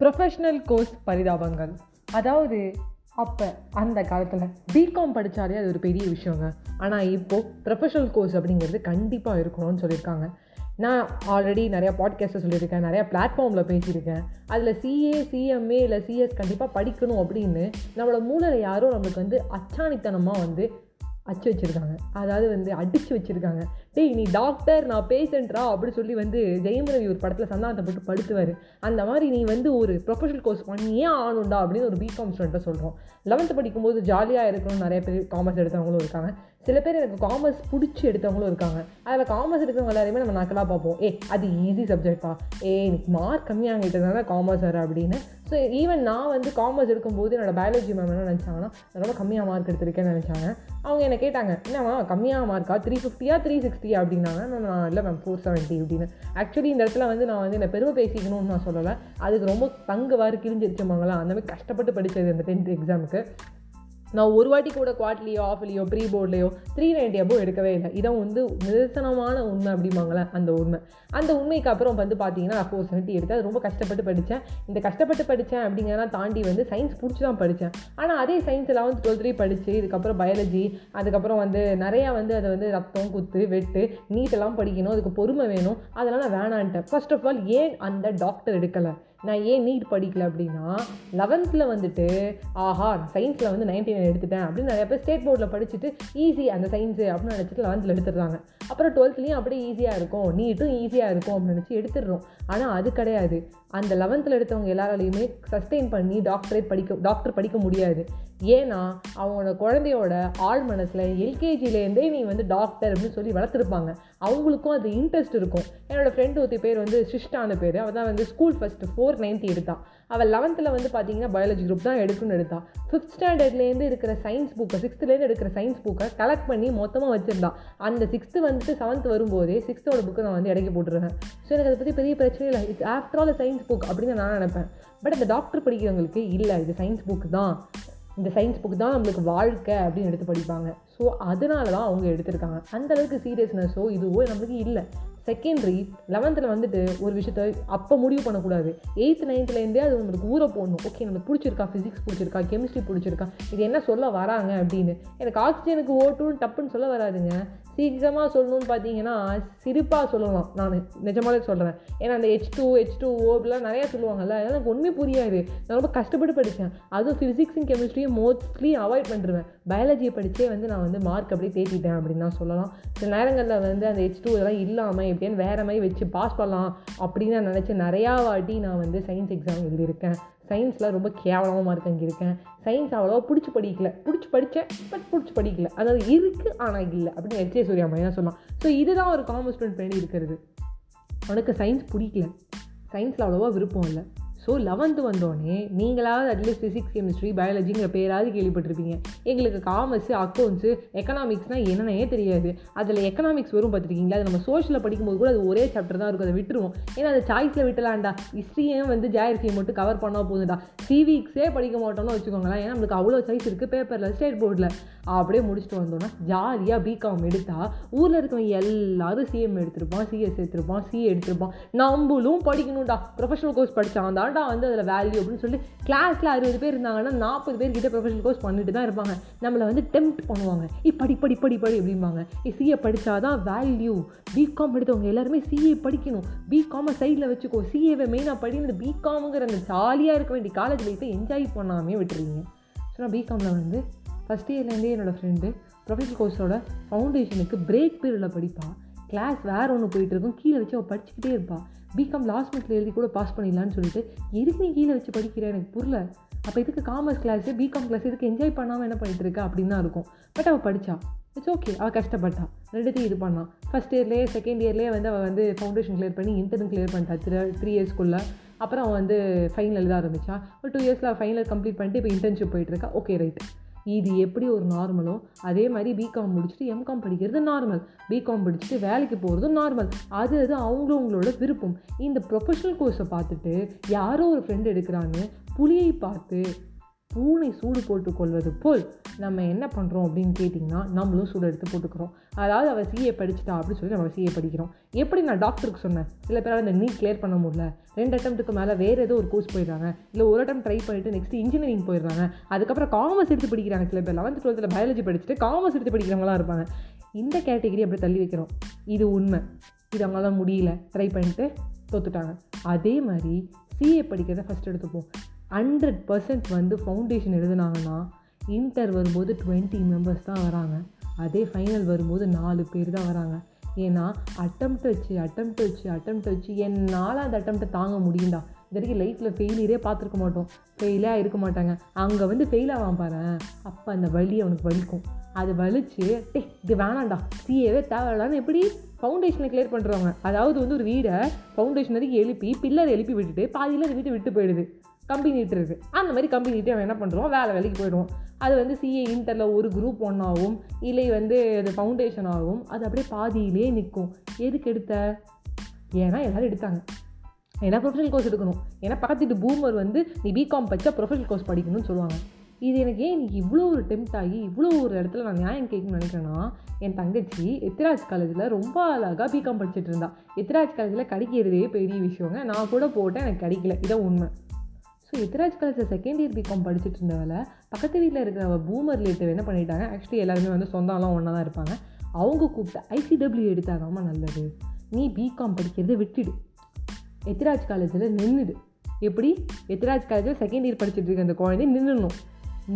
Professional course பரிதாபங்கள். அதாவது அப்போ அந்த காலத்தில் பிகாம் படித்தாலே அது ஒரு பெரிய விஷயங்க. ஆனால் இப்போது ப்ரொஃபஷனல் கோர்ஸ் அப்படிங்கிறது கண்டிப்பாக இருக்கணும்னு சொல்லியிருக்காங்க. நான் ஆல்ரெடி நிறையா பாட்காஸ்ட்டை சொல்லியிருக்கேன் நிறையா பிளாட்ஃபார்மில் பேசியிருக்கேன். அதில் சிஏ சிஎம்ஏ இல்லை சிஎஸ் கண்டிப்பாக படிக்கணும் அப்படின்னு நம்மளோட மூளையில் யாரும் நம்மளுக்கு வந்து அச்சாணித்தனமாக வந்து அச்சு வச்சுருக்காங்க. அதாவது வந்து அடித்து வச்சுருக்காங்க. டேய் நீ டாக்டர் நான் பேஷண்ட்ரா அப்படி சொல்லி வந்து ஜெயம் ரவி ஒரு படத்தில் சந்தானத்தை போட்டு படுத்துவார். அந்த மாதிரி நீ வந்து ஒரு ப்ரொஃபஷனல் கோர்ஸ் பண்ணியே ஆகணும்டா அப்படின்னு ஒரு பிகாம் ஸ்டூடெண்ட்டை சொல்கிறோம் லெவன்த்து படிக்கும்போது ஜாலியாக இருக்கணும்னு நிறைய பேர் காமர்ஸ் எடுத்தவங்களும் இருக்காங்க. சில பேர் எனக்கு காமர்ஸ் பிடிச்சி எடுத்தவங்களும் இருக்காங்க. அதில் காமர்ஸ் எடுத்தவங்க எல்லாருமே நம்ம நக்கலாக பார்ப்போம். ஏ அது ஈஸி சப்ஜெக்ட்ப்பா ஏ எனக்கு மார்க் கம்மியாகிட்டதுனால காமர்ஸ் வர அப்படின்னு. ஸோ ஈவன் நான் வந்து காமர்ஸ் எடுக்கும்போது என்னோட பயாலஜி மேம் என்ன நினச்சாங்கன்னா நான் ரொம்ப கம்மியாக மார்க் எடுத்திருக்கேன்னு நினச்சாங்க. அவங்க என்னை கேட்டாங்க என்னம்மா கம்மியாக மார்க்கா த்ரீ ஃபிஃப்டியா த்ரீ சிக்ஸ்டி அப்படின்னாங்க. நான் இல்லை மேம் ஃபோர் செவன்ட்டி அப்படின்னு. ஆக்சுவலி இந்த இடத்துல வந்து நான் வந்து என்னை பெருமை பேசிக்கணும்னு நான் சொல்லலை. அதுக்கு ரொம்ப பங்கு வாரி கிழிஞ்சிருச்சுமாங்களா அந்தமாதிரி கஷ்டப்பட்டு படித்தது அந்த டென்த் எக்ஸாமுக்கு நான் ஒரு வாட்டி கூட குவார்ட்லியோ ஆஃப்லியோ ப்ரீ போர்ட்லேயோ த்ரீ நைன்டி அபோ எடுக்கவே இல்லை. இதான் வந்து நிதர்சனமான உண்மை அப்படிம்பாங்களே அந்த உண்மை. அந்த உண்மைக்கு அப்புறம் வந்து பார்த்தீங்கன்னா நான் ஃபோர் செவன்ட்டி எடுத்து அது ரொம்ப கஷ்டப்பட்டு படித்தேன். இந்த கஷ்டப்பட்டு படித்தேன் அப்படிங்கிறதெல்லாம் தாண்டி வந்து சயின்ஸ் பிடிச்சி தான் படித்தேன். ஆனால் அதே சயின்ஸ் லெவன்த் த்ரீ படித்து இதுக்கப்புறம் பயாலஜி அதுக்கப்புறம் வந்து நிறையா வந்து அதை வந்து ரத்தம் குத்து வெட்டு நீட்டெல்லாம் படிக்கணும். அதுக்கு பொறுமை வேணும். அதெல்லாம் வேணான்ட்டேன். ஃபர்ஸ்ட் ஆஃப் ஆல் ஏன் அந்த டாக்டர் எடுக்கலை? நான் ஏன் நீட் படிக்கல அப்படின்னா லெவன்த்தில் வந்துட்டு ஆஹா சயின்ஸில் வந்து நைன்டி நைன் எடுத்துட்டேன் அப்படின்னு நிறைய பேர் ஸ்டேட் போர்டில் படிச்சுட்டு ஈஸி அந்த சயின்ஸு அப்படின்னு நினச்சிட்டு லெவன்த்தில் எடுத்துடுறாங்க. அப்புறம் டுவெல்த்லேயும் அப்படியே ஈஸியாக இருக்கும். நீட்டும் ஈஸியாக இருக்கும் அப்படின்னு நினச்சி எடுத்துடுறோம். ஆனால் அது கிடையாது. அந்த லெவன்த்தில் எடுத்தவங்க எல்லாராலையுமே சஸ்டெயின் பண்ணி டாக்டரேட் படிக்க டாக்டர் படிக்க முடியாது. ஏன்னா அவங்களோட குழந்தையோட ஆழ் மனசில் எல்கேஜிலேருந்தே நீ வந்து டாக்டர் அப்படின்னு சொல்லி வளர்த்துருப்பாங்க. அவங்களுக்கும் அது இன்ட்ரெஸ்ட் இருக்கும். என்னோடய ஃப்ரெண்டு ஒருத்தி பேர் வந்து சிஷ்டான பேர். அவள் தான் வந்து ஸ்கூல் ஃபஸ்ட்டு ஃபோர் நைன்த் எடுத்தான் அவள் லெவன்த்தில் வந்து பார்த்தீங்கன்னா பயாலஜி குரூப் தான் எடுக்கணும்னு எடுத்தான் ஃபிஃப்த் ஸ்டாண்டர்ட்லேருந்து இருக்கிற சயின்ஸ் புக்கை சிக்ஸ்த்துலேருந்து எடுக்கிற சயின்ஸ் புக்கை கலெக்ட் பண்ணி மொத்தமாக வச்சுருந்தான் அந்த சிக்ஸ்த்து வந்துட்டு செவன்த் வரும்போதே சிக்ஸ்த்தோட புக்கை நான் வந்து இடைக்கி போட்டுருவேன். ஸோ எனக்கு அதை பற்றி பெரிய பிரச்சனை இல்லை. It's after all science book அப்படின்னு நான் நினைப்பேன். பட் அந்த டாக்டர் படிக்கிறவங்களுக்கு இல்லை இது சயின்ஸ் புக் தான். இந்த சயின்ஸ் புக் தான் நம்மளுக்கு வாழ்க்கை அப்படின்னு எடுத்து படிப்பாங்க. ஸோ அதனால தான் அவங்க எடுத்திருக்காங்க. அந்தளவுக்கு சீரியஸ்னஸோ இதுவோ நம்மளுக்கு இல்லை. செகண்ட்ரி லெவன்த்தில் வந்துட்டு ஒரு விஷயத்த அப்போ முடிவு பண்ணக்கூடாது. எயித்து நைன்த்துலேருந்தே அது நம்மளுக்கு ஊற போடணும். ஓகே நம்மளுக்கு பிடிச்சிருக்கா? ஃபிசிக்ஸ் பிடிச்சிருக்கா? கெமிஸ்ட்ரி பிடிச்சிருக்கா? இது என்ன சொல்ல வராங்க அப்படின்னு. எனக்கு ஆக்சிஜனுக்கு ஓட்டுன்னு டப்புன்னு சொல்ல வராதுங்க. சீக்கிரமாக சொல்லணும்னு பார்த்தீங்கன்னா சிரிப்பாக சொல்லலாம். நான் நிஜமாலே சொல்கிறேன் ஏன்னா அந்த H two H two O இப்படிலாம் நிறையா சொல்லுவாங்கல்ல அதனால் எனக்கு ஒன்றுமே புரியாது. நான் ரொம்ப கஷ்டப்பட்டு படித்தேன் அதுவும் ஃபிசிக்ஸும் கெமிஸ்ட்ரியும் மோஸ்ட்லி அவாய்ட் பண்ணிடுவேன் பயாலஜியை படித்தே வந்து நான் வந்து மார்க் அப்படியே தேட்டிட்டேன் அப்படின்னு தான் சொல்லலாம். சில நேரங்களில் வந்து அந்த ஹெச் டூ இதெல்லாம் இல்லாமல் எப்படின்னு வேறு மாதிரி வச்சு பாஸ் பண்ணலாம் அப்படின்னு நான் நினச்சி நிறையா வாட்டி நான் வந்து சயின்ஸ் எக்ஸாம் எழுதியிருக்கேன். சயின்ஸில் ரொம்ப கேவலமாக மார்க் அங்கிருக்கேன் சயின்ஸ் அவ்வளோவா பிடிச்சி படிக்கல. பிடிச்சி படித்தேன் பட் பிடிச்சி படிக்கல. அதாவது இருக்குது ஆனால் இல்லை அப்படின்னு எச்ஏ சூர்யா மாதிரி தான் சொன்னான். ஸோ இதுதான் ஒரு காமர்ஸ் ஸ்டூடெண்ட் பண்ணி இருக்கிறது. உனக்கு சயின்ஸ் பிடிக்கல. சயின்ஸில் அவ்வளோவா விருப்பம் இல்லை. ஸோ லெவன்த்து வந்தோடனே நீங்களாவது அட்லீஸ்ட் ஃபிசிக்ஸ் கெமிஸ்ட்ரி பயாலஜிங்கிற பேராவது கேள்விப்பட்டிருப்பீங்க. எங்களுக்கு காமர்ஸு அக்கௌண்ட்ஸு எக்கனாமிக்ஸ்னால் என்னன்னே தெரியாது. அதில் எக்கனாமிக்ஸ் வரும் பார்த்துருக்கீங்களா? அது நம்ம சோஷியலில் படிக்கும்போது கூட அது ஒரே சாப்டர் தான் இருக்கும். அதை விட்டுருவோம். ஏன்னா அதை சாய்ஸில் விட்டலாம்டா. ஹிஸ்ட்ரியும் வந்து ஜாயிரசியை மட்டும் கவர் பண்ணால் போதும்டா சிவிக்ஸே படிக்க மாட்டோம்னு வச்சுக்கோங்களேன். ஏன்னா நம்மளுக்கு அவ்வளோ சைஸ் இருக்குது பேப்பரில் ஸ்டேட் போர்டில் அப்படியே முடிச்சுட்டு வந்தோன்னா ஜாலியாக பிகாம் எடுத்தால் ஊரில் இருக்கவங்க எல்லாரும் சிஎம் எடுத்திருப்பான் சிஎஸ் எடுத்திருப்பான் சிஏ எடுத்திருப்பான். நம்மளும் படிக்கணும்டா. ப்ரொஃபஷனல் கோர்ஸ் படித்தான் தான்டா வந்து அதில் வேல்யூ அப்படின்னு சொல்லி கிளாஸில் அறுபது பேர் இருந்தாங்கன்னா நாற்பது பேர் கிட்ட ப்ரொஃபஷனல் கோர்ஸ் பண்ணிட்டு தான் இருப்பாங்க. நம்மளை வந்து டெம்ப்ட் பண்ணுவாங்க. இ படி படி படி படி அப்படிம்பாங்க. இ சிஏ படித்தாதான் வேல்யூ பிகாம் எடுத்தவங்க எல்லாருமே சிஏ படிக்கணும். பிகாமை சைடில் வச்சுக்கோ. சிஏவை மெயினாக படிக்கிறது பிகாமுங்கிற அந்த ஜாலியாக இருக்க வேண்டிய காலேஜ் லைஃப்பை என்ஜாய் பண்ணாமே விட்டுருவீங்க ஸோ நான் பிகாமில் வந்து ஃபஸ்ட் இயர்லேருந்தே என்னோடய ஃப்ரெண்டு ப்ரொஃபஷனல் கோர்ஸோட ஃபவுண்டேஷனுக்கு பிரேக் பீரியடில் படிப்பாள் கிளாஸ் வேறு ஒன்று போயிட்டுருக்கும் கீழே வச்சு அவள் படிச்சுக்கிட்டே இருப்பாள் பிகாம் லாஸ்ட் மந்த்தில் எழுதி கூட பாஸ் பண்ணிடலான்னு சொல்லிட்டு எதுக்கு நீ கீழே வச்சு படிக்கிற? எனக்கு புரியல. அப்போ இதுக்கு காமர்ஸ் கிளாஸு பிகாம் கிளாஸ் இதுக்கு என்ஜாய் பண்ணாமல் என்ன பண்ணிட்டு இருக்கா? அப்படின்னு தான் இருக்கும். பட் அவள் படித்தா இட்ஸ் ஓகே அவள் கஷ்டப்பட்டா. ரெண்டுத்தையும் இது பண்ணான் ஃபஸ்ட் இயர்லேயே செகண்ட் இயர்லேயே வந்து அவள் வந்து ஃபவுண்டேஷன் கிளியர் பண்ணி இன்டர்ன் கிளியர் பண்ணிட்டா. த்ரீ த்ரீ இயர்ஸ்க்குள்ளே அப்புறம் அவன் வந்து ஃபைனல் எழுத ஆரம்பித்தா ஒரு டூ இயர்ஸில் ஃபைனல் கம்ப்ளீட் பண்ணிட்டு இப்போ இன்டர்ன்ஷிப் போயிட்டுருக்கா ஓகே ரைட் இது எப்படி ஒரு நார்மலோ அதே மாதிரி பிகாம் முடிச்சுட்டு எம்காம் படிக்கிறது நார்மல் பிகாம் படிச்சுட்டு வேலைக்கு போகிறதும் நார்மல் அது அது அவங்களவங்களோட விருப்பம். இந்த ப்ரொஃபஷனல் கோர்ஸை பார்த்துட்டு யாரோ ஒரு ஃப்ரெண்ட் எடுக்கிறான்னு புளியை பார்த்து பூனை சூடு போட்டு கொள்வது போல் நம்ம என்ன பண்ணுறோம் அப்படின்னு கேட்டிங்கன்னா நம்மளும் சூடு எடுத்து போட்டுக்கிறோம். அதாவது அவள் சிஏ படிச்சுட்டா அப்படின்னு சொல்லி நம்ம சிஏ படிக்கிறோம். எப்படி நான் டாக்டருக்கு சொன்னேன்? சில பேரால் இந்த நீட் கிளியர் பண்ண முடியல. ரெண்டு அட்டம்ப்ட்டுக்கு மேலே வேறு ஏதோ ஒரு கோர்ஸ் போயிடுறாங்க. இல்லை ஒரு அட்டம் ட்ரை பண்ணிவிட்டு நெக்ஸ்ட் இன்ஜினியரிங் போயிடுறாங்க. அதுக்கப்புறம் காமர்ஸ் எடுத்து படிக்கிறாங்க. சில பேர் லெவன்த் டுவெல்த்தில் பயாலஜி படிச்சுட்டு காமர்ஸ் எடுத்து படிக்கிறவங்களாம் இருப்பாங்க. இந்த கேட்டகரி அப்படி தள்ளி வைக்கிறோம். இது உண்மை. இது அவங்களால முடியல. ட்ரை பண்ணிட்டு தோத்துட்டாங்க. அதே மாதிரி சிஏ படிக்கிறத ஃபஸ்ட் எடுத்துப்போம். ஹண்ட்ரட் பர்சன்ட் வந்து ஃபவுண்டேஷன் எழுதுனாங்கன்னா இன்டர் வரும்போது டுவெண்ட்டி மெம்பர்ஸ் தான் வராங்க. அதே ஃபைனல் வரும்போது நாலு பேர் தான் வராங்க. ஏன்னா அட்டம்ப்ட் வச்சு அட்டம்ப்ட் வச்சு அட்டம்ப்ட் வச்சு என்னால் அந்த அட்டம்ப்டை தாங்க முடியும்டா. இது வரைக்கும் லைஃப்பில் ஃபெயிலியரே பார்த்துருக்க மாட்டோம். ஃபெயிலாக இருக்க மாட்டாங்க. அங்கே வந்து ஃபெயில் ஆவான் பாரு. அப்போ அந்த வலி அவனுக்கு வலிக்கும். அது வலிச்சு டே இது வேணாண்டா சிஏவே தேவையில்லான்னு எப்படி ஃபவுண்டேஷனை கிளியர் பண்ணுறவங்க அதாவது வந்து ஒரு வீடை ஃபவுண்டேஷன் வரைக்கும் எழுப்பி பில்லர் எழுப்பி விட்டுட்டு பாதியில் அந்த வீட்டை விட்டு போயிடுது. கம்பி நீட்டுறது. அந்த மாதிரி கம்பி நீட்டி அவன் என்ன பண்ணுறோம் வேலை வேலைக்கு போயிடுவோம் அது வந்து சிஏ இன்டரில் ஒரு குரூப் ஒன்றாகவும் இல்லை வந்து அது ஃபவுண்டேஷன் ஆகும். அது அப்படியே பாதியிலே நிற்கும். எதுக்கு எடுத்த? ஏன்னா எல்லோரும் எடுத்தாங்க. ஏன்னா ப்ரொஃபஷனல் கோர்ஸ் எடுக்கணும். ஏன்னா பக்கத்துட்டு பூமர் வந்து நீ பிகாம் படித்தா ப்ரொஃபஷனல் கோர்ஸ் படிக்கணும்னு சொல்லுவாங்க. இது எனக்கு ஏன் இன்னைக்கு இவ்வளோ ஒரு டெம்ட் ஆகி இவ்வளோ ஒரு இடத்துல நான் நியாயம் கேட்கணும்னு நினைக்கிறேன்னா என் தங்கச்சி எத்திராஜ் காலேஜில் ரொம்ப அழகாக பிகாம் படிச்சுட்டு இருந்தா. எத்திராஜ் காலேஜில் கிடைக்கிறதே பெரிய விஷயங்க. நான் கூட போட்டேன் எனக்கு கிடைக்கல. இதான் உண்மை. ஸோ எத்ராஜ் காலேஜில் செகண்ட் இயர் பிகாம் படிச்சுட்டு இருந்தவள பக்கத்து வீட்டில் இருக்கிற பூமர் ரிலேட்டிவ் என்ன பண்ணிட்டாங்க? ஆக்சுவலி எல்லாருமே வந்து சொந்தம்லாம் ஒன்றா தான் இருப்பாங்க. அவங்க கூப்பிட்டு ஐசிடபிள்யூ எடுத்தாதாம்மா நல்லது. நீ பிகாம் படிக்கிறத விட்டுடு. எத்ராஜ் காலேஜில் நின்றுடு எப்படி? எத்ராஜ் காலேஜில் செகண்ட் இயர் படிச்சுட்டு இருக்க அந்த குழந்தை நின்றுணும்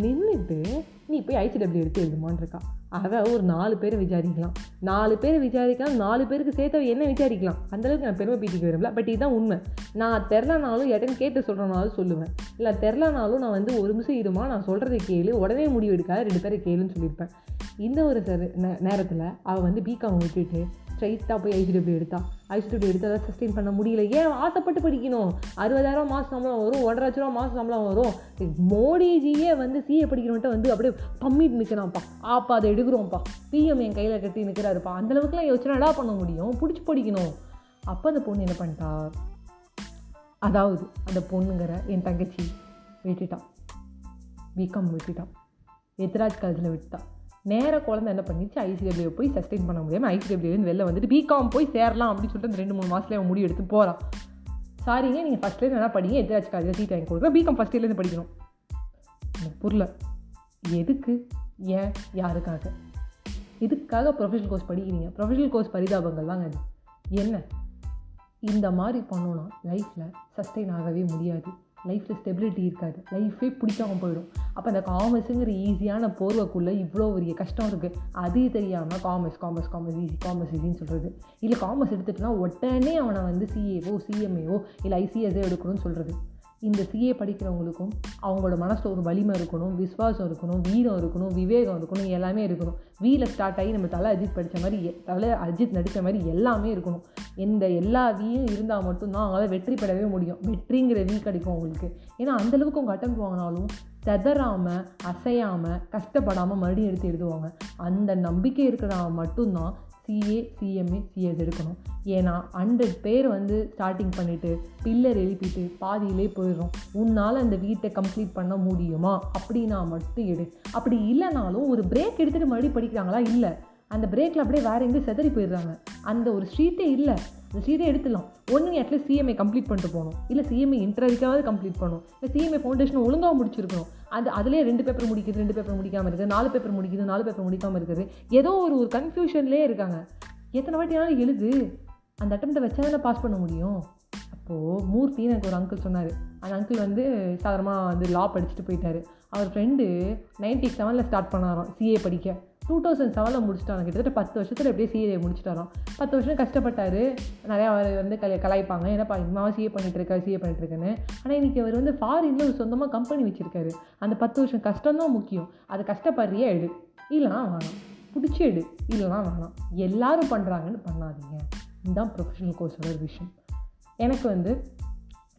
நின்றுட்டு நீ போய் ஐசிடபிள்யூ எடுத்து எழுதுமான்னு இருக்கா. அவள் ஒரு நாலு பேரை விசாரிக்கலாம். நாலு பேரை விசாரிக்கலாம் நாலு பேருக்கு சேர்த்து என்ன விசாரிக்கலாம்? அந்தளவுக்கு நான் பெருமை பீட்டிக்க விரும்பல. பட் இதுதான் உண்மை. நான் தெரிலனாலும் எடன் கேட்டு சொல்கிறனாலும் சொல்லுவேன். இல்லை தெரிலனாலும் நான் வந்து ஒரு நிமிஷம் இருமா நான் சொல்கிறத கேளு உடனே முடிவு எடுக்காத ரெண்டு பேரை கேளுன்னு சொல்லியிருப்பேன். இந்த ஒரு சரி நேரத்தில் அவள் வந்து பிகாம் விட்டுட்டு ஸ்ட்ரைட்டாக போய் ஐசிடபிள்யூ எடுத்தா. ஐசிடபிள்யூ எடுத்து அதை சஸ்டெயின் பண்ண முடியல. ஏன் ஆசைப்பட்டு படிக்கணும்? அறுபதாயிரம் மாதம் சம்பளம் வரும் ஒன்றரை லட்ச ரூபா மாதம் சம்பளம் வரும். மோடிஜியே வந்து சிஏ படிக்கணுன்ட்டு வந்து அப்படியே பம்மிட்டு நிற்கிறான்ப்பா ஆப்பா அதை எடுக்கிறோம்ப்பா. பிஎம் என் கையில் கட்டி நிற்கிறாருப்பா அந்தளவுக்குலாம் யோசிச்சுனா என்ன பண்ண முடியும்? பிடிச்சி படிக்கணும். அப்போ அந்த பொண்ணு என்ன பண்ணிட்டா? அதாவது அந்த பொண்ணுங்கிற என் தங்கச்சி விட்டுட்டான் பிகாம் விட்டுட்டான் எத்ராஜ் காலேஜில் விட்டுட்டான் நேர குழந்தை என்ன பண்ணிச்சு? ஐசிடபிள்யூ போய் சஸ்டெயின் பண்ண முடியாமல் ஐசிடபிள்யூலேருந்து வெளில வந்துட்டு பிகாம் போய் சேரலாம் அப்படின்னு சொல்லிட்டு அந்த ரெண்டு மூணு மாதத்துல அவன் முடிவு எடுத்து போகிறான் சாரிங்க நீங்கள் ஃபஸ்ட்லேருந்து என்ன படிங்க எதிராச்சு காலேஜில் சீட் வாங்கி கொடுக்குறோம்? பிகாம் ஃபஸ்ட் இயர்லேருந்து படிக்கணும். எனக்கு புரியல. எதுக்கு? ஏன்? யாருக்காக? இதுக்காக ப்ரொஃபஷனல் கோர்ஸ் படிக்கிறீங்க? ப்ரொஃபஷனல் கோர்ஸ் பரிதாபங்கள் தாங்க அது. என்ன? இந்த மாதிரி பண்ணோன்னா லைஃப்பில் சஸ்டெயின் ஆகவே முடியாது. லைஃப்பில் ஸ்டெபிலிட்டி இருக்காது. லைஃபே பிடிக்காம போயிடும். அப்போ அந்த காமர்ஸுங்கிற ஈஸியான போர்வைக்குள்ளே இவ்வளோ பெரிய கஷ்டம் இருக்குது அது தெரியாமல் commerce commerce commerce easy commerce ஈஸின்னு சொல்கிறது இல்லை காமர்ஸ் எடுத்துட்டுனா உடனே அவனை வந்து சிஏவோ சிஎம்ஏஓ இல்லை ஐசிஎஸ்ஏ எடுக்கணும்னு சொல்கிறது இந்த சிஏ படிக்கிறவங்களுக்கும் அவங்களோட மனசில் ஒரு வலிமை இருக்கணும் விஸ்வாசம் இருக்கணும் வீரம் இருக்கணும் விவேகம் இருக்கணும் எல்லாமே இருக்கணும். வீல ஸ்டார்ட் ஆகி நம்ம தலை அஜித் படித்த மாதிரி தலை அஜித் நடித்த மாதிரி எல்லாமே இருக்கணும். இந்த எல்லா வீயும் இருந்தால் மட்டும்தான் அவங்களால வெற்றி பெறவே முடியும். வெற்றிங்கிற வீ கிடைக்கும் அவங்களுக்கு. ஏன்னா அந்தளவுக்கு அவங்க அட்டம் வாங்கினாலும் செதறாமல் அசையாமல் கஷ்டப்படாமல் மறுபடியும் எடுத்து எழுதுவாங்க. அந்த நம்பிக்கை இருக்கிறவங்க மட்டும்தான் சிஏ சிஎம்ஏ சிஎஸ் எடுக்கணும். ஏன்னா ஹண்ட்ரட் பேர் வந்து ஸ்டார்டிங் பண்ணிவிட்டு பில்லர் எழுப்பிட்டு பாதியிலே போயிடுறோம். உன்னால் அந்த வீட்டை கம்ப்ளீட் பண்ண முடியுமா? அப்படின்னா மட்டும் எடு. அப்படி இல்லைனாலும் ஒரு பிரேக் எடுத்துகிட்டு மறுபடியும் படிக்கிறாங்களா? இல்லை. அந்த பிரேக்கில் அப்படியே வேறு எங்கேயும் செதறி போயிடுறாங்க. அந்த ஒரு ஸ்ட்ரீட்டே இல்லை. அந்த ஸ்ட்ரீட்டே எடுத்துடலாம். ஒன்று நீ அட்லீஸ்ட் சிஎம்ஏ கம்ப்ளீட் பண்ணிட்டு போகணும். இல்லை சிஎம்ஏ இன்டர்வியூக்காவது கம்ப்ளீட் பண்ணணும். இல்லை சிஎம்ஏ ஃபவுண்டேஷன் ஒழுங்காக முடிச்சிருக்கணும். அது அதிலே ரெண்டு பேப்பர் முடிக்குது ரெண்டு பேப்பர் முடிக்காமல் இருக்குது நாலு பேப்பர் முடிக்குது நாலு பேப்பர் முடிக்காமல் இருக்குது. ஏதோ ஒரு ஒரு கன்ஃபியூஷன்லேயே இருக்காங்க. எத்தனை வாட்டினாலும் எழுது. அந்த அட்டம்ப்டை வச்சா தானே பாஸ் பண்ண முடியும். அப்போது மூர்த்தின்னு எனக்கு ஒரு அங்கிள் சொன்னார். அந்த அங்கிள் வந்து சாதாரணமாக வந்து லா படிச்சுட்டு போயிட்டார். அவர் ஃப்ரெண்டு நைன்டி செவனில் ஸ்டார்ட் பண்ணாராம் சிஏ படிக்க. டூ தௌசண்ட் செவனில் முடிச்சிட்டாங்க கிட்டத்தட்ட பத்து வருஷத்தில் எப்படியே சிஏ முடிச்சிட்டாராம் பத்து வருஷம் கஷ்டப்பட்டார். நிறையா அவர் வந்து கலை கலாய்ப்பாங்க. ஏன்னா இம்மாவை சிஏ பண்ணிகிட்ருக்காரு சிஏ பண்ணிட்டுருக்குன்னு ஆனால் இன்றைக்கி அவர் வந்து ஃபாரினில் ஒரு சொந்தமாக கம்பெனி வச்சுருக்காரு. அந்த பத்து வருஷம் கஷ்டம் தான் முக்கியம். அது கஷ்டப்படுறியே எடு. இல்லைனா வேணாம். பிடிச்சி எடு. இல்லைனா வேணாம். எல்லாரும் பண்ணுறாங்கன்னு பண்ணாதீங்க. இதுதான் ப்ரொஃபஷனல் கோர்ஸோட ஒரு விஷயம். எனக்கு வந்து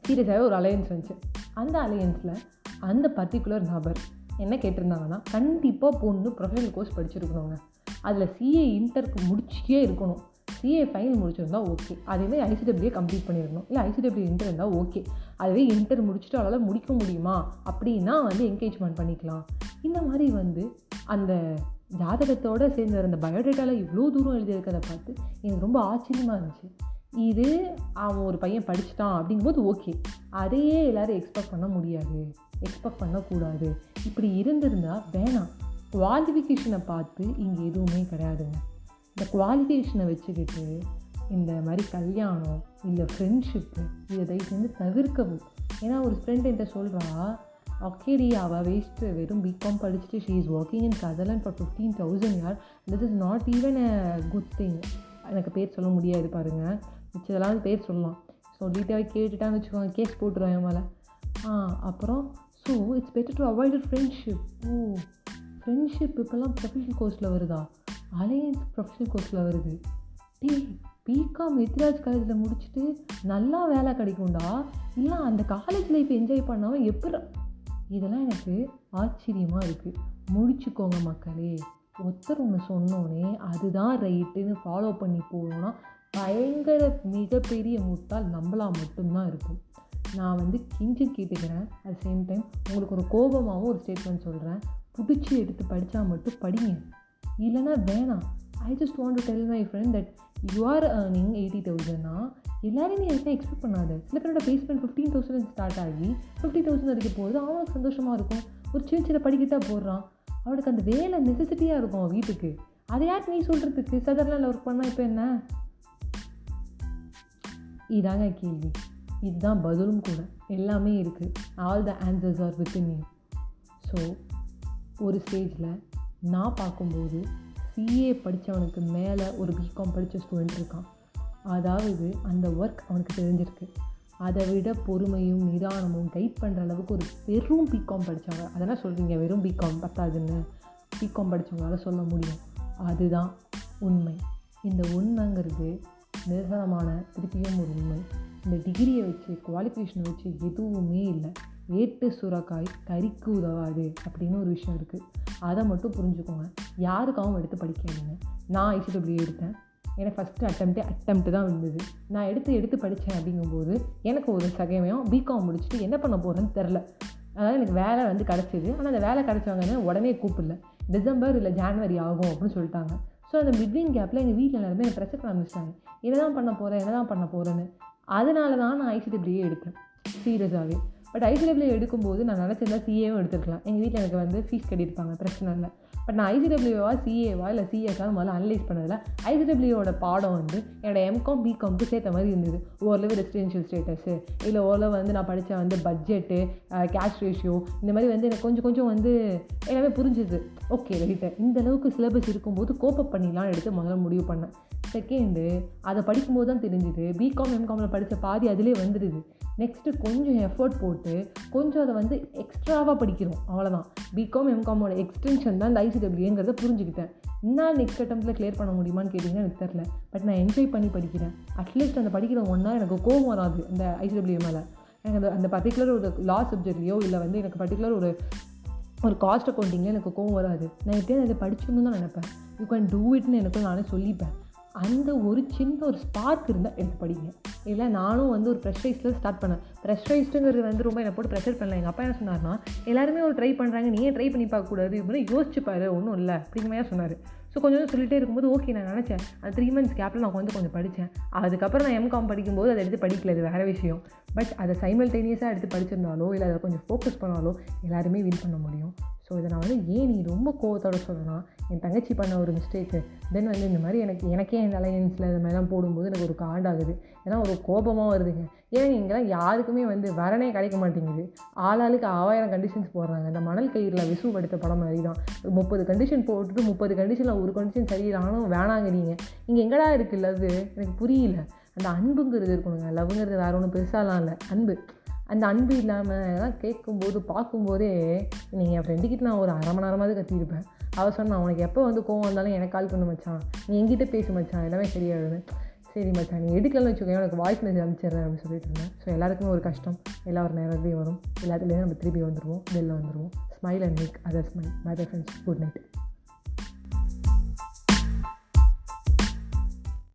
சீரியஸாகவே ஒரு அலையன்ஸ் வந்துச்சு. அந்த அலையன்ஸில் அந்த பர்டிகுலர் நபர் என்ன கேட்டிருந்தாங்கன்னா கண்டிப்பாக பொண்ணு ப்ரொஃபஷனல் கோர்ஸ் படிச்சிருக்கணுங்க. அதில் சிஏ இன்டர்க்கு முடிச்சியே இருக்கணும். சிஏ ஃபைனல் முடிச்சிருந்தா ஓகே அதேமாதிரி ஐசிடபிள்யூ கம்ப்ளீட் பண்ணியிருக்கணும் இல்லை ஐசிடபிள்யூ இன்டர் இருந்தால் ஓகே அதுவே இன்டர் முடிச்சுட்டு அவளால் முடிக்க முடியுமா? அப்படின்னா வந்து என்கேஜ்மெண்ட் பண்ணிக்கலாம். இந்த மாதிரி வந்து அந்த ஜாதகத்தோடு சேர்ந்து அந்த பயோடேட்டாவில் இவ்வளோ தூரம் எழுதியிருக்கிறத பார்த்து எனக்கு ரொம்ப ஆச்சரியமாக இருந்துச்சு. இது அவன் ஒரு பையன் படிச்சுட்டான் அப்படிங்கும்போது ஓகே அதையே எல்லோரும் எக்ஸ்பெக்ட் பண்ண முடியாது. எக்ஸ்பெக்ட் பண்ணக்கூடாது. இப்படி இருந்திருந்தால் வேணாம். குவாலிஃபிகேஷனை பார்த்து இங்கே எதுவுமே கிடையாதுங்க. இந்த குவாலிஃபிகேஷனை வச்சுக்கிட்டு இந்த மாதிரி கல்யாணம் இல்லை ஃப்ரெண்ட்ஷிப்பு இதை தயவு செஞ்சு தவிர்க்கவும். ஏன்னா ஒரு ஃப்ரெண்ட் என்கிட்ட சொல்கிறா ஓகேடி அவள் வேஸ்ட்டு வெறும் பிகாம் படிச்சுட்டு she is working in Sutherland for fifteen thousand யார் this is not even a good thing எனக்கு பேர் சொல்ல முடியாது பாருங்கள் மிச்சதெல்லாம் பேர் சொல்லலாம். சொல்லிட்டு கேட்டுட்டான்னு வச்சுக்கோங்க. கேஸ் போட்டுருவேன் மேலே. ஆ அப்புறம் so it's better to avoid friendship O friendship இப்போல்லாம் ப்ரொஃபஷனல் கோர்ஸில் வருதா? அலையன்ஸ் ப்ரொஃபஷனல் கோர்ஸில் வருது. டே பிகாம் எத்ராஜ் காலேஜில் முடிச்சுட்டு நல்லா வேலை கிடைக்கும்டா. இல்லை அந்த காலேஜ் லைஃப் என்ஜாய் பண்ணாமல் எப்படி? இதெல்லாம் எனக்கு ஆச்சரியமாக இருக்குது முடிச்சுக்கோங்க மக்களே. ஒருத்தர் ஒன்று சொன்னோன்னே அதுதான் ரைட்டுன்னு ஃபாலோ பண்ணி போகணுன்னா பயங்கர மிகப்பெரிய முட்டால் நம்மளாக மட்டும்தான் இருக்கும் நான் வந்து கிஞ்சி கேட்டுக்கிறேன். அட் சேம் டைம் உங்களுக்கு ஒரு கோபமாகவும் ஒரு ஸ்டேட்மெண்ட் சொல்கிறேன் பிடிச்சி எடுத்து படித்தா மட்டும் படிங்க. இல்லைனா வேணாம். I just want to tell my friend that you are earning eighty தௌசண்ட்னா எல்லாரும் நீ எதுவும் எக்ஸ்பெக்ட் பண்ணாத. சில பேரோட பேஸ்மெண்ட் ஃபிஃப்டீன் தௌசண்ட் ஸ்டார்ட் ஆகி ஃபிஃப்டி தௌசண்ட் வரைக்கும் போகுது. அவனுக்கு சந்தோஷமாக இருக்கும். ஒரு சின்ன சின்ன படிக்கிட்டா போடுறான். அவனுக்கு அந்த வேலை நெசசிட்டியாக இருக்கும் அவன் வீட்டுக்கு. அதை யாருக்கு நீ சொல்கிறதுக்கு சதர்லாண்டில் ஒர்க் பண்ணால் இப்போ என்ன? இதாங்க கேள்வி. இதுதான் பதிலும் கூட. எல்லாமே இருக்குது all the answers are within you so ஒரு ஸ்டேஜில் நான் பார்க்கும்போது சிஏ படித்தவனுக்கு மேலே ஒரு பிகாம் படித்த ஸ்டூடெண்ட் இருக்கான். அதாவது அந்த ஒர்க் அவனுக்கு தெரிஞ்சிருக்கு. அதை விட பொறுமையும் நிதானமும் கைட் பண்ணுற அளவுக்கு ஒரு வெறும் பிகாம் படித்தவங்க அதெல்லாம் சொல்கிறீங்க வெறும் பிகாம் பத்தாதுன்னு. பிகாம் படித்தவங்களால சொல்ல முடியும். அதுதான் உண்மை. இந்த உண்மைங்கிறது நிரசனமான திருப்பியும் ஒரு உண்மை. இந்த டிகிரியை வச்சு குவாலிஃபிகேஷனை வச்சு எதுவுமே இல்லை. ஏட்டு சுரக்காய் கறிக்கு உதவாது அப்படின்னு ஒரு விஷயம் இருக்குது அதை மட்டும் புரிஞ்சுக்கோங்க. யாருக்காகவும் எடுத்து படிக்காதீங்க. நான் ஐசிடபிள்யூ எடுத்தேன். எனக்கு ஃபஸ்ட்டு அட்டம்ப்டே அட்டம்ப்ட் தான் இருந்தது. நான் எடுத்து எடுத்து படித்தேன் அப்படிங்கும்போது எனக்கு ஒரு சகமயம் பிகாம் முடிச்சுட்டு என்ன பண்ண போகிறேன்னு தெரில. அதாவது எனக்கு வேலை வந்து கிடச்சிது. ஆனால் அந்த வேலை கிடச்சவங்க உடனே கூப்பிடல. டிசம்பர் இல்லை ஜான்வரி ஆகும் அப்படின்னு சொல்லிட்டாங்க. ஸோ அந்த மிட்வின் கேப்பில் எங்கள் வீட்டில் எல்லாருமே எனக்கு ப்ரெஷர் ஆரம்பிச்சிட்டாங்க. என்ன தான் பண்ண போகிறேன் என்ன தான் பண்ண போகிறேன்னு அதனால தான் நான் ஐசிடபிள்யூ எடுத்தேன் சீரியஸாகவே பட் ஐசிடபிள்யூ எடுக்கும்போது நான் நினச்சிருந்தா சிஏவும் எடுத்துருக்கலாம். எங்கள் வீட்டில் எனக்கு வந்து ஃபீஸ் கட்டியிருப்பாங்க பிரச்சனை இல்லை. பட் நான் ஐசிடபிள்யூவா சிஏவா இல்லை சிஎஸ்ஆர் முதல்ல அனலைஸ் பண்ணதில் ஐசிடபிள்யூவோட பாடம் வந்து என்னோட எம்காம் பிகாம்க்கு சேர்த்த மாதிரி இருந்தது. ஓரளவு ரெசிடென்ஷியல் ஸ்டேட்டஸு இல்லை ஓரளவு வந்து நான் படித்த வந்து பட்ஜெட்டு கேஷ் ரேஷியோ இந்த மாதிரி வந்து எனக்கு கொஞ்சம் கொஞ்சம் வந்து எல்லாமே புரிஞ்சுது. ஓகே ரைட்டு இந்த அளவுக்கு சிலபஸ் இருக்கும்போது கோப்பப் பண்ணிலாம் எடுத்து முதல்ல முடிவு பண்ணேன். செகண்டு அதை படிக்கும்போது தான் தெரிஞ்சுது. பிகாம் எம்காமில் படித்த பாதி அதிலே வந்துடுது. நெக்ஸ்ட்டு கொஞ்சம் எஃபர்ட் போட்டு கொஞ்சம் அதை வந்து எக்ஸ்ட்ராவாக படிக்கிறோம் அவ்வளோதான் பிகாம் எம்காமோட எக்ஸ்டென்ஷன் தான் இந்த ஐசிடபிள்யூங்கிறத புரிஞ்சுக்கிட்டேன். இன்னும் நெக்ஸ்ட் அட்டம்ப்டில் கிளியர் பண்ண முடியுமான்னு கேட்டிங்கன்னா எனக்கு தெரில பட் நான் என்ஜாய் பண்ணி படிக்கிறேன். அட்லீஸ்ட் அந்த படிக்கிற ஒன்றா எனக்கு கோவம் வராது அந்த ஐசிடபிள்யூ மேலே. எனக்கு அந்த அந்த பர்டிகுலர் ஒரு லா சப்ஜெக்ட்லேயோ இல்லை வந்து எனக்கு பர்டிகுலர் ஒரு ஒரு காஸ்ட் அக்கௌண்டிங்கில் எனக்கு கோவம் வராது. நான் எப்படியும் அதை படிச்சுன்னு தான் நினைப்பேன். யூ கேன் டூ இட்னு எனக்கும் நானே சொல்லிப்பேன். அந்த ஒரு சின்ன ஒரு ஸ்பார்க் இருந்தால் எடுத்து படிங்க. இல்லை நானும் வந்து ஒரு ப்ரெஷரைஸில் ஸ்டார்ட் பண்ணேன். ப்ரெஷரைஸ்டுங்கிறது வந்து ரொம்ப என்னை போட்டு ப்ரெஷர் பண்ணல. எங்கள் அப்பா என்ன சொன்னார்னா எல்லாருமே ஒரு ட்ரை பண்ணுறாங்க நீ ஏன் ட்ரை பண்ணி பார்க்கக்கூடாது இப்படி யோசிச்சு பாரு. ஒன்றும் இல்லை. அப்படிங்கிற சொன்னார். ஸோ கொஞ்சம் சொல்லிகிட்டே இருக்கும்போது ஓகே நான் நினச்சேன். அந்த த்ரீ மந்த்ஸ் கேப்பில் நான் வந்து கொஞ்சம் படித்தேன் அதுக்கப்புறம் நான் எம்காம் படிக்கும்போது அதை எடுத்து படிக்கல. இது வேறு விஷயம். பட் அதை சைமல்டேனியஸாக எடுத்து படிச்சிருந்தாலோ இல்லை அதை கொஞ்சம் ஃபோக்கஸ் பண்ணாலோ எல்லாருமே வின் பண்ண முடியும். ஸோ இதை நான் வந்து ஏன் நீ ரொம்ப கோவத்தோட சொல்லலாம்? என் தங்கச்சி பண்ண ஒரு மிஸ்டேக்கு தென் வந்து இந்த மாதிரி எனக்கு எனக்கே இந்த அலையன்ஸில் இந்த மாதிரிலாம் போடும்போது எனக்கு ஒரு காண்டாகுது. ஏன்னா ஒரு கோபமாக வருதுங்க. ஏன்னா இங்கெல்லாம் யாருக்குமே வந்து வரனே கிடைக்க மாட்டேங்குது. ஆளாளுக்கு ஆயிரம் கண்டிஷன்ஸ் போடுறாங்க. இந்த மணல் கயிறில் விசு படுத்த படம் மாதிரி தான் முப்பது கண்டிஷன் போட்டுட்டு முப்பது கண்டிஷனில் ஒரு கண்டிஷன் சரியில்லாலும் வேணாங்கிறீங்க இங்கே எங்கடா இருக்குல்ல அது எனக்கு புரியல. அந்த அன்புங்கிறது இருக்கணுங்க லவ்ங்கிறது வேறு ஒன்றும் பெருசாலாம் இல்லை. அன்பு. அந்த அன்பு இல்லாமல் தான் கேட்கும்போது பார்க்கும்போதே நீங்கள் என் ஃப்ரெண்டுக்கிட்ட நான் ஒரு அரை மணி நேரமாவது கத்திருப்பேன் அவள் சொன்னான் உனக்கு எப்போ வந்து கோவம் வந்தாலும் எனக்கு கால் பண்ண மச்சான். நீ எங்கிட்ட பேசு மச்சான். எல்லாமே சரியாயிடுது சரி மச்சான். நீ எடுக்கலன்னு வச்சுக்கோங்க எனக்கு வாய்ஸ் மெசேஜ் அனுப்பிச்சிடுறேன் அப்படின்னு சொல்லிட்டு இருந்தேன் ஸோ எல்லாருக்குமே ஒரு கஷ்டம். எல்லா ஒரு நேரத்துலேயும் வரும். எல்லாத்துலேயும் நம்ம திருப்பி வந்துடுவோம் வெளில வந்துடுவோம் smile and make other smile my friends good night